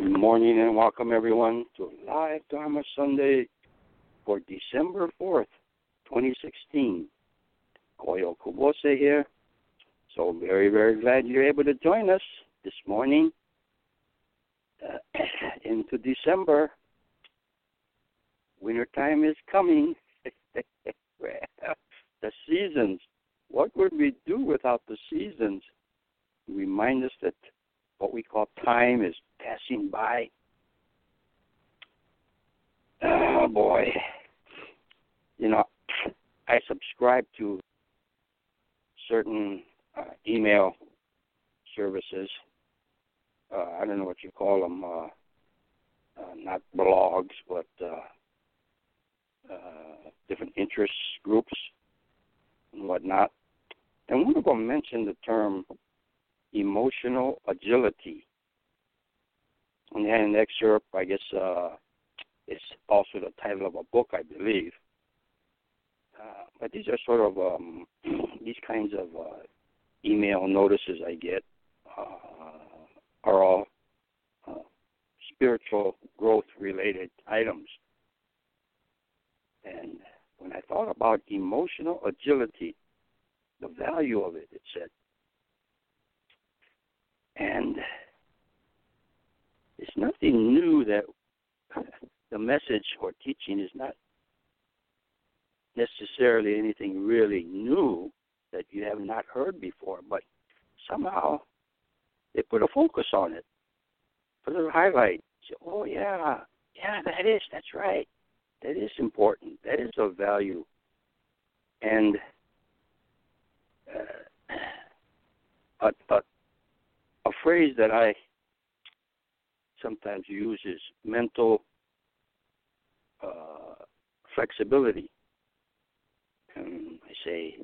Good morning and welcome everyone to Live Dharma Sunday for December 4th, 2016. Koyo Kubose here. So very, very glad you're able to join us this morning uh, into December. Winter time is coming. the seasons. What would we do without the seasons? Remind us that what we call time is passing by. Oh boy. You know, I subscribe to certain uh, email services. Uh, I don't know what you call them. Uh, uh, not blogs, but uh, uh, different interest groups and whatnot. And one of them mentioned the term emotional agility. And had an excerpt, I guess uh, it's also the title of a book, I believe. Uh, but these are sort of um, these kinds of uh, email notices I get uh, are all uh, spiritual growth related items. And when I thought about emotional agility, the value of it, it said, and it's nothing new that the message or teaching is not necessarily anything really new that you have not heard before, but somehow they put a focus on it, put a highlight. Say, oh yeah, yeah, that is, that's right. That is important. That is of value. And uh, a, a, a phrase that I sometimes uses mental uh, flexibility. And I say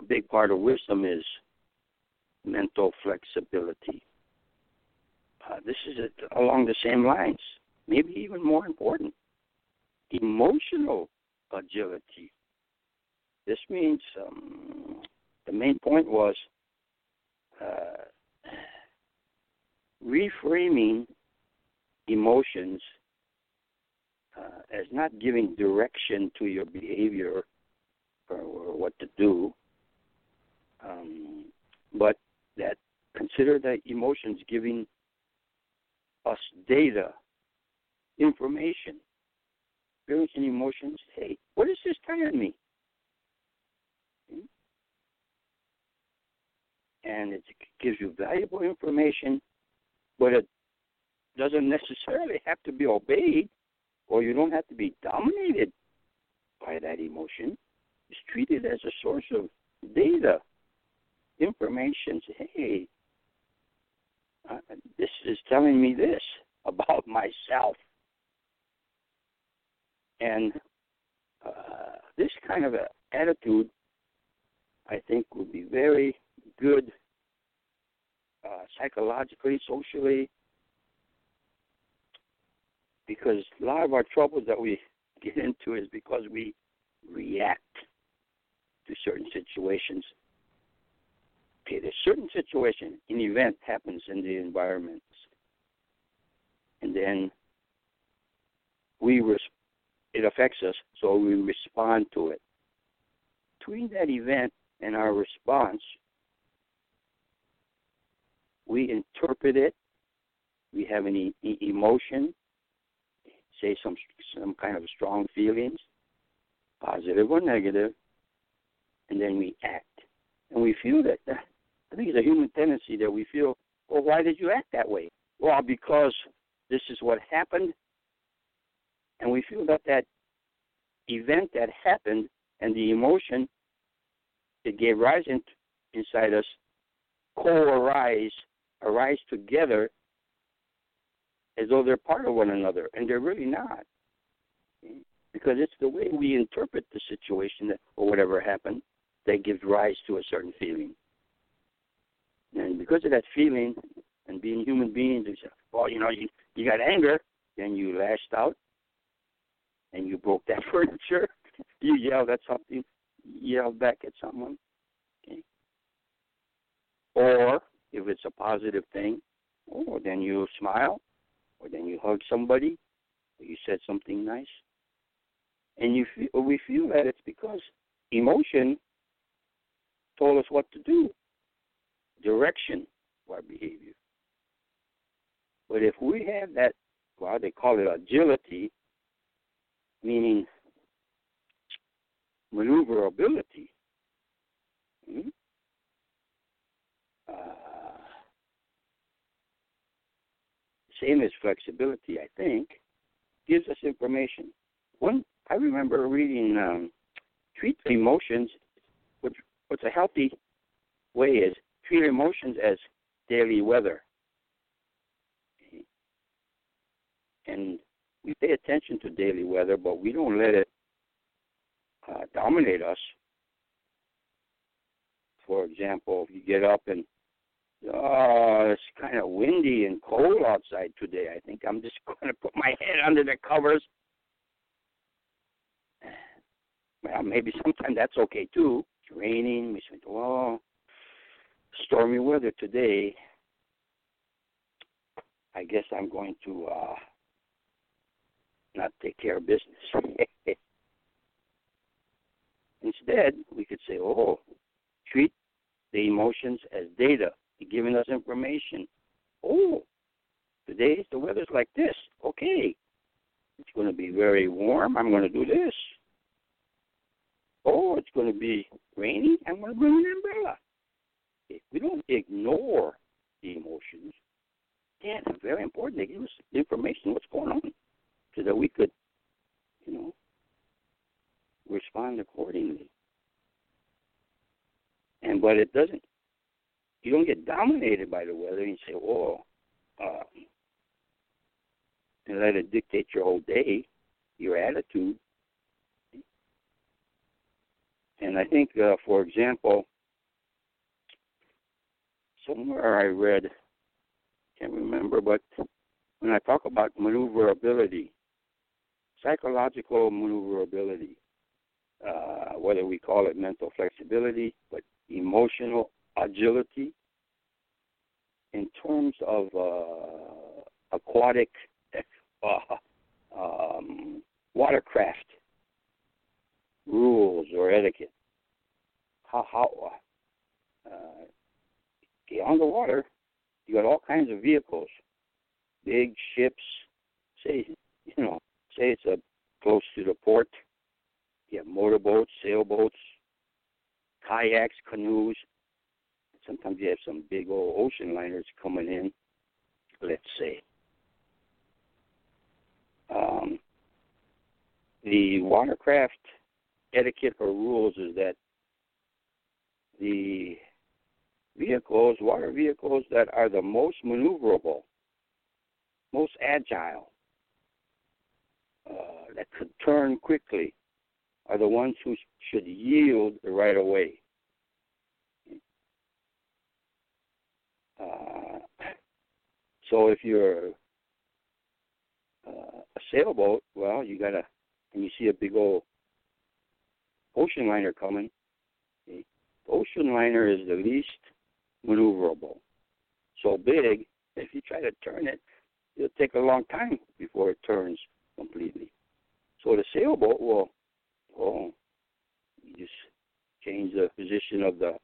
a big part of wisdom is mental flexibility. Uh, this is a, along the same lines, maybe even more important. Emotional agility. This means um, the main point was uh, reframing emotions uh, as not giving direction to your behavior or, or what to do, um, but that consider that emotions giving us data, information, experiencing emotions. Hey, what is this telling me? and it gives you valuable information, but it doesn't necessarily have to be obeyed, or you don't have to be dominated by that emotion. It's treated as a source of data, information. Hey, uh, this is telling me this about myself. And uh, this kind of attitude, I think, would be very good uh, psychologically, socially, because a lot of our troubles that we get into is because we react to certain situations. Okay, there's certain situation, an event happens in the environment, and then we res- it affects us, so we respond to it. Between that event and our response, we interpret it. We have any emotion, say some some kind of strong feelings, positive or negative, and then we act. And we feel that, that I think it's a human tendency that we feel, well, why did you act that way? Well, because this is what happened, and we feel that that event that happened and the emotion it gave rise in, inside us co-arise, arise together as though they're part of one another, and they're really not. Because it's the way we interpret the situation that, or whatever happened that gives rise to a certain feeling. And because of that feeling, and being human beings, well, you know, you, you got anger, then you lashed out, and you broke that furniture, you yelled at something, yelled back at someone. Okay? Or if it's a positive thing, oh, then you smile, or then you hug somebody, or you said something nice, and you feel, we feel that it's because emotion told us what to do, direction for our behavior. But if we have that, well, they call it agility, meaning maneuverability. Hmm? Uh, same as flexibility, I think, gives us information. One, I remember reading um, treat emotions. What, what's a healthy way is treat emotions as daily weather. And we pay attention to daily weather, but we don't let it uh, dominate us. For example, if you get up and oh, it's kind of windy and cold outside today. I think I'm just going to put my head under the covers. Well, maybe sometimes that's okay too. It's raining. We say, well, stormy weather today. I guess I'm going to uh, not take care of business. Instead, we could say, oh, treat the emotions as data, giving us information. Oh, today the weather's like this. Okay, it's going to be very warm. I'm going to do this. Oh, it's going to be rainy. I'm going to bring an umbrella. If we don't ignore the emotions. Yeah, it's very important. They give us information what's going on so that we could, you know, respond accordingly. And but it doesn't. You don't get dominated by the weather and say, "Oh," uh, and let it dictate your whole day, your attitude. And I think, uh, for example, somewhere I read, can't remember, but when I talk about maneuverability, psychological maneuverability, uh, whether we call it mental flexibility, but emotional agility, in terms of uh, aquatic uh, um, watercraft rules or etiquette. How how uh, okay, on the water, you got all kinds of vehicles, big ships. Say you know, say it's a close to the port. You have motorboats, sailboats, kayaks, canoes. Sometimes you have some big old ocean liners coming in. Let's say. Um, the watercraft etiquette or rules is that the vehicles, water vehicles that are the most maneuverable, most agile, uh, that could turn quickly, are the ones who should yield right away. Uh, so if you're uh, a sailboat, well, you got to and you see a big old ocean liner coming, the ocean liner is the least maneuverable. So big, if you try to turn it, it'll take a long time before it turns completely. So the sailboat will, well, you just change the position of the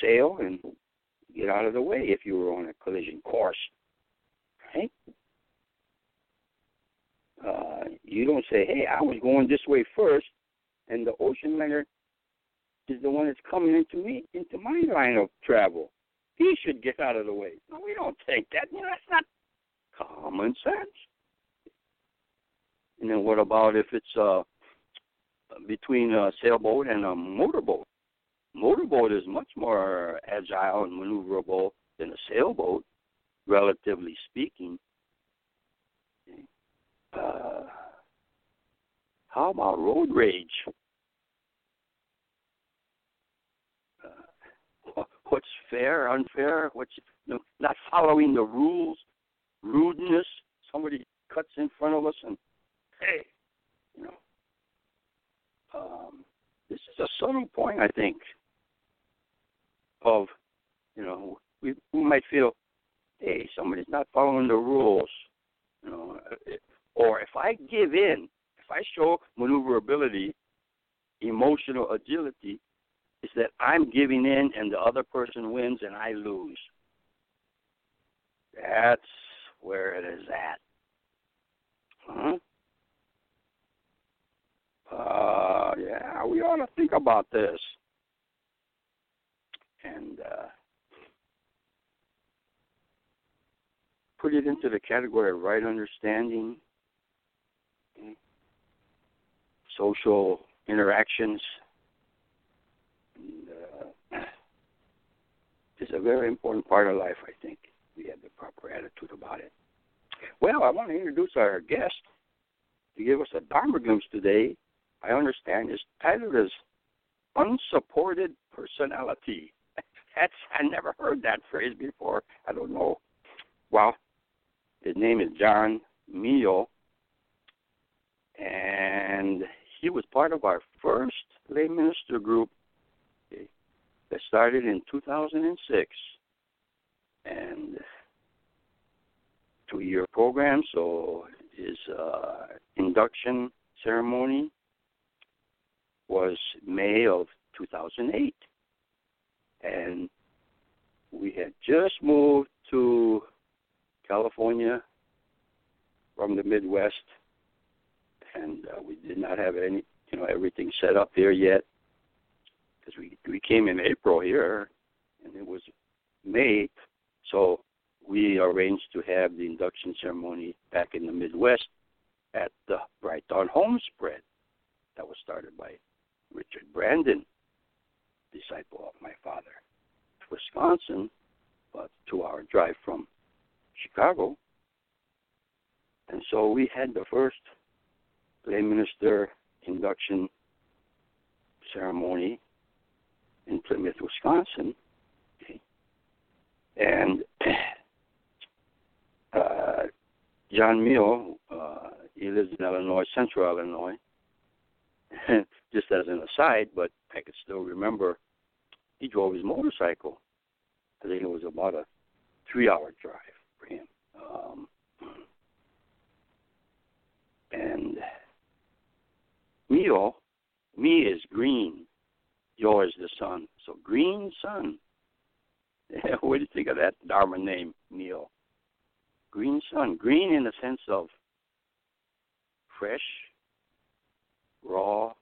sail and get out of the way if you were on a collision course. Right? Uh, you don't say, "Hey, I was going this way first, and the ocean liner is the one that's coming into me into my line of travel. He should get out of the way." No, we don't think that. You know, that's not common sense. And then what about if it's uh, between a sailboat and a motorboat? Motorboat is much more agile and maneuverable than a sailboat, relatively speaking. Uh, how about road rage? Uh, what's fair, unfair? What's you know, not following the rules? Rudeness. Somebody cuts in front of us and hey, you know. Um, this is a subtle point, I think, of, you know, we, we might feel, hey, somebody's not following the rules, you know, or if I give in, if I show maneuverability, emotional agility, is that I'm giving in and the other person wins and I lose. That's where it is at. Huh? Uh, yeah, we ought to think about this. And uh, put it into the category of right understanding, social interactions. Uh, is a very important part of life, I think. We have the proper attitude about it. Well, I want to introduce our guest to give us a Dharma glimpse today I understand his title is unsupported personality. That's I never heard that phrase before. I don't know. Well, his name is John Meehl, and he was part of our first lay minister group that started in 2006, and two-year program. So his uh, induction ceremony was May of 2008. And we had just moved to California from the Midwest, and uh, we did not have any, you know, everything set up there yet. Because we we came in April here, and it was May, so we arranged to have the induction ceremony back in the Midwest at the Bright Dawn Home Spread that was started by Richard Brandon, disciple of my father, Wisconsin, about two hour drive from Chicago. And so we had the first lay minister induction ceremony in Plymouth, Wisconsin. Okay. And uh, John Meehl, uh, he lives in Illinois, central Illinois. just as an aside, but I could still remember he drove his motorcycle. I think it was about a three-hour drive for him. Um, and Miyo, me is green, yours is the sun. So green sun. what do you think of that Dharma name, Neil? Green sun. Green in the sense of fresh, raw,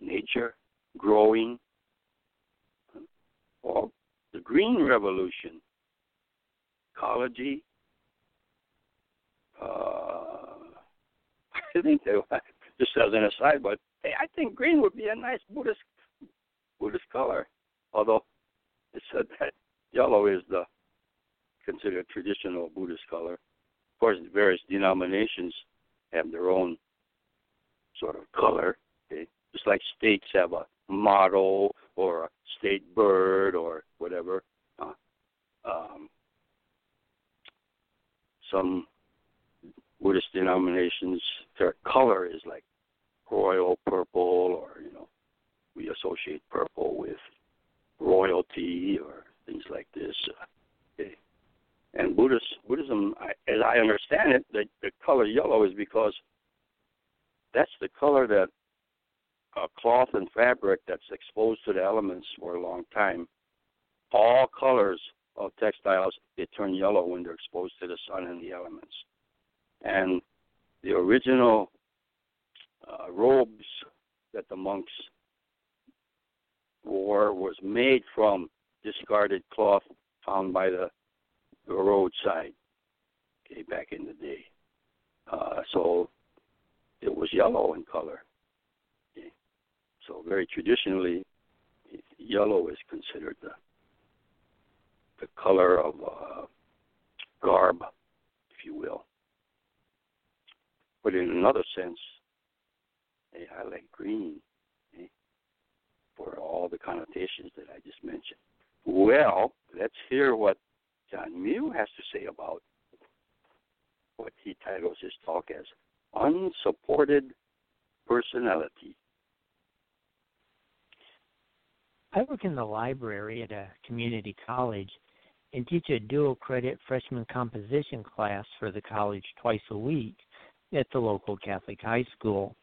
nature, growing. Or the green revolution, ecology. Uh, I think they just as an aside, but hey, I think green would be a nice Buddhist Buddhist color. Although it said that yellow is the considered traditional Buddhist color. Of course, various denominations have their own sort of color. Okay? just like states have a motto or a state bird or whatever. Uh, um, some Buddhist denominations, their color is like royal purple, or you know, we associate purple with royalty or things like this. Okay. And Buddhist Buddhism, as I understand it, the, the color yellow is because that's the color that a cloth and fabric that's exposed to the elements for a long time. All colors of textiles they turn yellow when they're exposed to the sun and the elements. And the original uh, robes that the monks wore was made from discarded cloth found by the, the roadside okay, back in the day. Uh, so it was yellow in color. So very traditionally, yellow is considered the the color of uh, garb, if you will. But in another sense, hey, I like green okay, for all the connotations that I just mentioned. Well, let's hear what John Mew has to say about what he titles his talk as unsupported personality. I work in the library at a community college and teach a dual credit freshman composition class for the college twice a week at the local Catholic high school.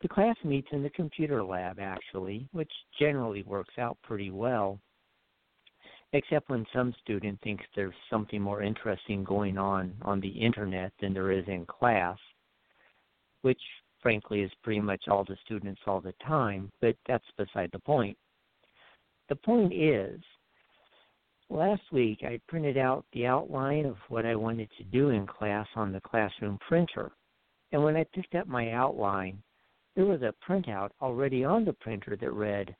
The class meets in the computer lab, actually, which generally works out pretty well, except when some student thinks there's something more interesting going on on the internet than there is in class, which frankly is pretty much all the students all the time, but that's beside the point. The point is, last week I printed out the outline of what I wanted to do in class on the classroom printer. And when I picked up my outline, there was a printout already on the printer that read,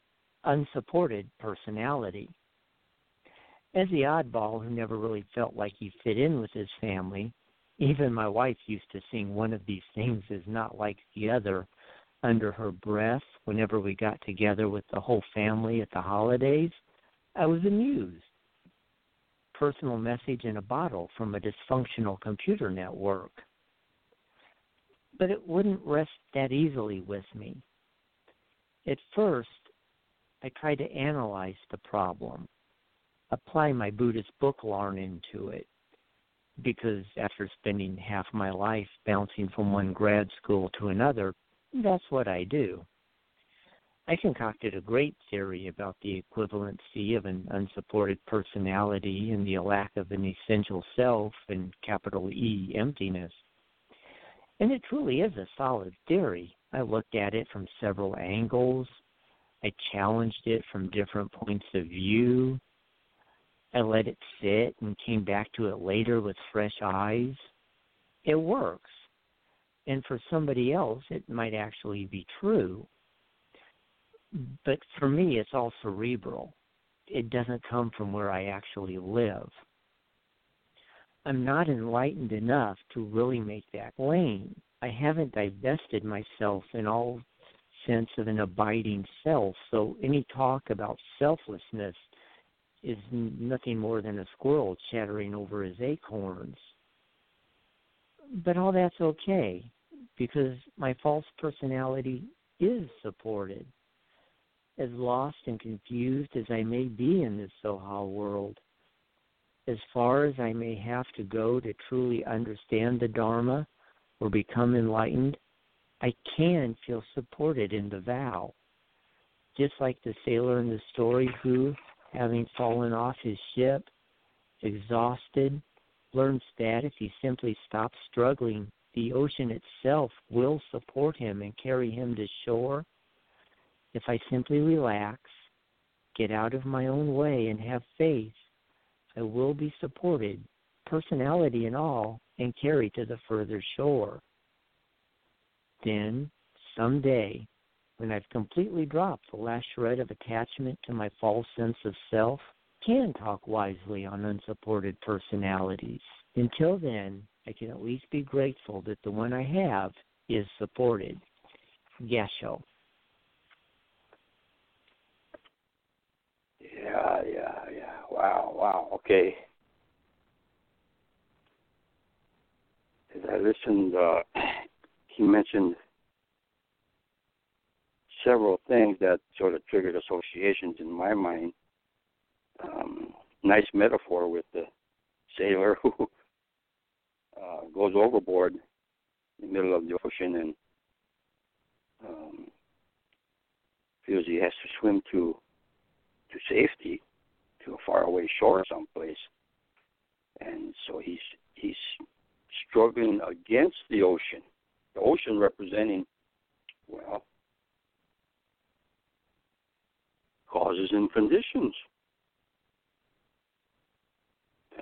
Unsupported Personality. As the oddball who never really felt like he fit in with his family, even my wife used to sing one of these things is not like the other under her breath whenever we got together with the whole family at the holidays. I was amused. Personal message in a bottle from a dysfunctional computer network. But it wouldn't rest that easily with me. At first, I tried to analyze the problem, apply my Buddhist book learning to it, because after spending half my life bouncing from one grad school to another, that's what I do. I concocted a great theory about the equivalency of an unsupported personality and the lack of an essential self and capital E emptiness. And it truly is a solid theory. I looked at it from several angles. I challenged it from different points of view. I let it sit and came back to it later with fresh eyes. It works. And for somebody else, it might actually be true. But for me, it's all cerebral. It doesn't come from where I actually live. I'm not enlightened enough to really make that claim. I haven't divested myself in all sense of an abiding self, so any talk about selflessness is nothing more than a squirrel chattering over his acorns. But all that's okay because my false personality is supported. As lost and confused as I may be in this Saha world, as far as I may have to go to truly understand the Dharma or become enlightened, I can feel supported in the vow. Just like the sailor in the story who, having fallen off his ship, exhausted, learns that if he simply stops struggling, the ocean itself will support him and carry him to shore. If I simply relax, get out of my own way, and have faith, I will be supported, personality and all, and carried to the further shore. Then, someday, when I've completely dropped the last shred of attachment to my false sense of self, can talk wisely on unsupported personalities. Until then, I can at least be grateful that the one I have is supported. Gassho. Yeah, yeah, yeah. Wow, wow. Okay. As I listened, uh, he mentioned several things that sort of triggered associations in my mind. Um, nice metaphor with the sailor who uh, goes overboard in the middle of the ocean and um, feels he has to swim to to safety to a faraway shore someplace, and so he's he's struggling against the ocean. The ocean representing, well, causes and conditions.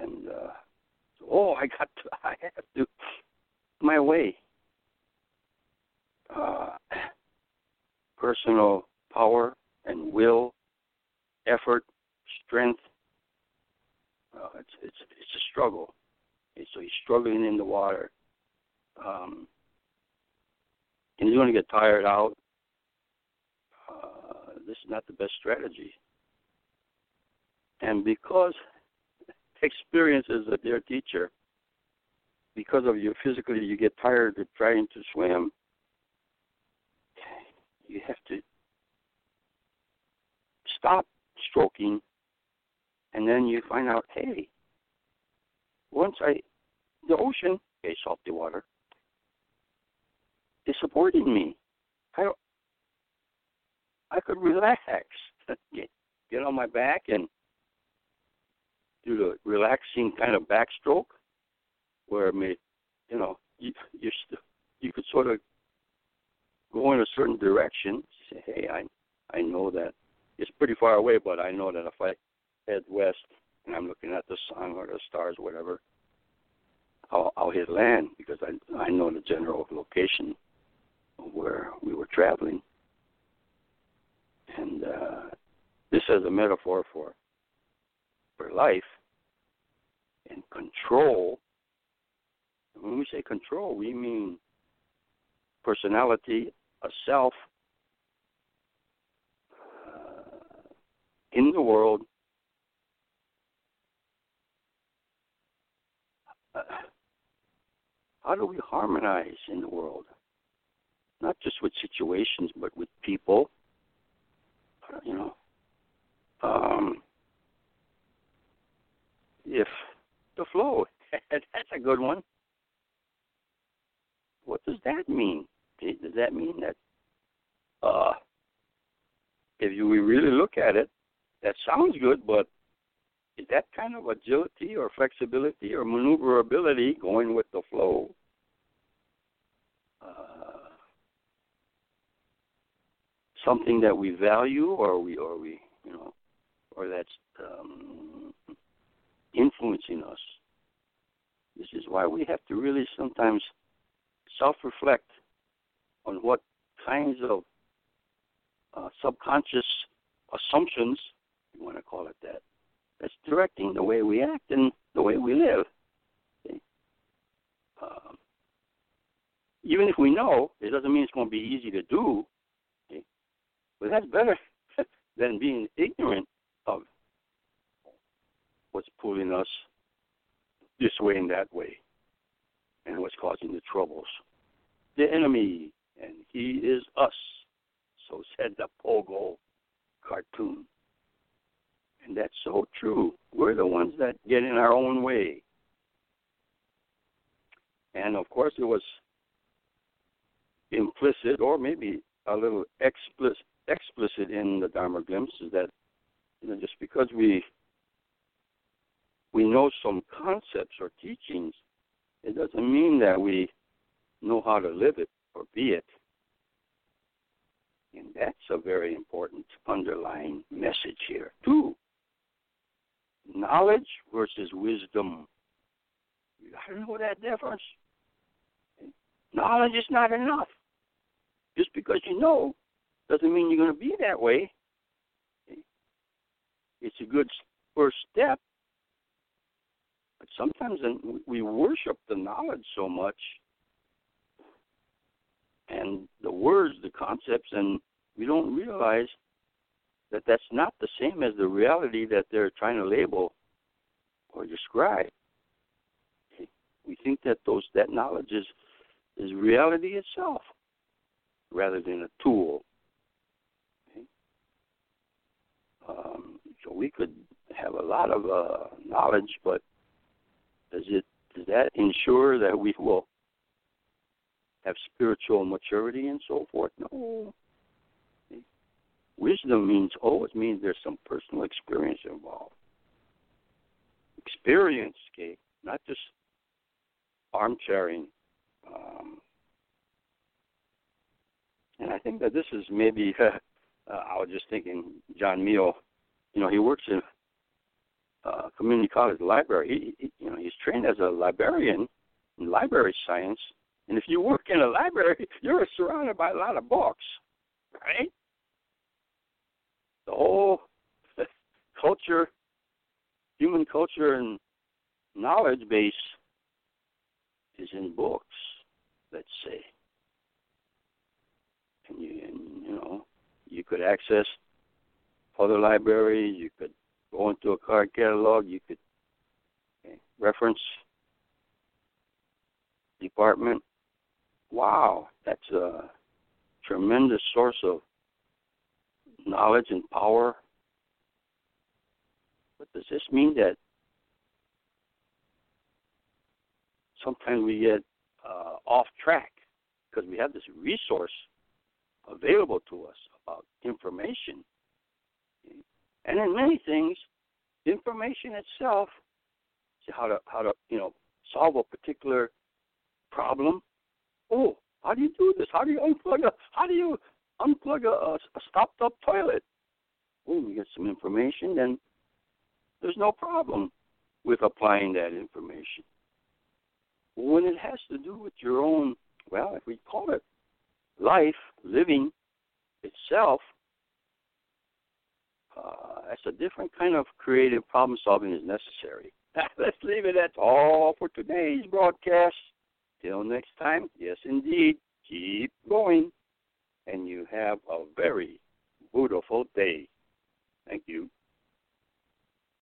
And uh, oh, I got to, I have to my way. Uh, personal power and will, effort, strength. Uh, it's it's it's a struggle. So he's struggling in the water. Um, and he's going to get tired out. Uh, this is not the best strategy. And because experience is a dear teacher, because of you physically you get tired of trying to swim, you have to stop stroking and then you find out, hey, once I the ocean, okay, salty water, is supporting me. I I could relax, get, get on my back and do the relaxing kind of backstroke, where it may, you know, you you st- you could sort of go in a certain direction. Say, hey, I I know that it's pretty far away, but I know that if I head west and I'm looking at the sun or the stars, whatever, I'll, I'll hit land because I I know the general location where we were traveling. And uh, this is a metaphor for for life and control. When we say control, we mean personality, a self uh, in the world. Uh, how do we harmonize in the world? Not just with situations, but with people. You know, um, if the flow, that's a good one. What does that mean? Does that mean that, uh, if you really look at it, that sounds good, but is that kind of agility or flexibility or maneuverability going with the flow? Uh, something that we value, or we, or we, you know, or that's influencing us. This is why we have to really sometimes self-reflect on what kinds of uh, subconscious assumptions, you want to call it that, that's directing the way we act and the way we live. Okay? Um, even if we know, it doesn't mean it's going to be easy to do. Okay? But that's better than being ignorant of what's pulling us this way and that way and what's causing the troubles. The enemy, and he is us. So said the Pogo cartoon. And that's so true. We're the ones that get in our own way. And of course, it was implicit or maybe a little explicit, explicit in the Dharma glimpses that you know, just because we we know some concepts or teachings, it doesn't mean that we know how to live it or be it. And that's a very important underlying message here, too. Knowledge versus wisdom. To know that difference. Knowledge is not enough. Just because you know doesn't mean you're going to be that way. It's a good first step, sometimes we worship the knowledge so much and the words, the concepts, and we don't realize that that's not the same as the reality that they're trying to label or describe. We think that those that knowledge is is reality itself, rather than a tool. Um, so we could have a lot of uh, knowledge, but does it does that ensure that we will have spiritual maturity and so forth? No. Wisdom means always means there's some personal experience involved. Experience, okay, not just armchairing. Um, and I think that this is maybe, uh, I was just thinking, John Meal, you know, he works in uh, community college library. He, he, you know, he's trained as a librarian in library science. And if you work in a library, you're surrounded by a lot of books, right? The whole culture, human culture, and knowledge base is in books. Let's say, and you, and, you know, you could access other libraries. You could go into a card catalog, you could okay, reference department. Wow, that's a tremendous source of knowledge and power. But does this mean that sometimes we get uh, off track because we have this resource available to us about information and in many things, information itself, how to how to you know solve a particular problem. Oh, how do you do this? How do you unplug a how do you unplug a, a stopped up toilet? Oh, you get some information, then there's no problem with applying that information. When it has to do with your own, well, if we call it life, living itself, uh, that's a different kind of creative problem solving is necessary. Let's leave it at all for today's broadcast. Till next time, yes, indeed, keep going, and you have a very beautiful day. Thank you.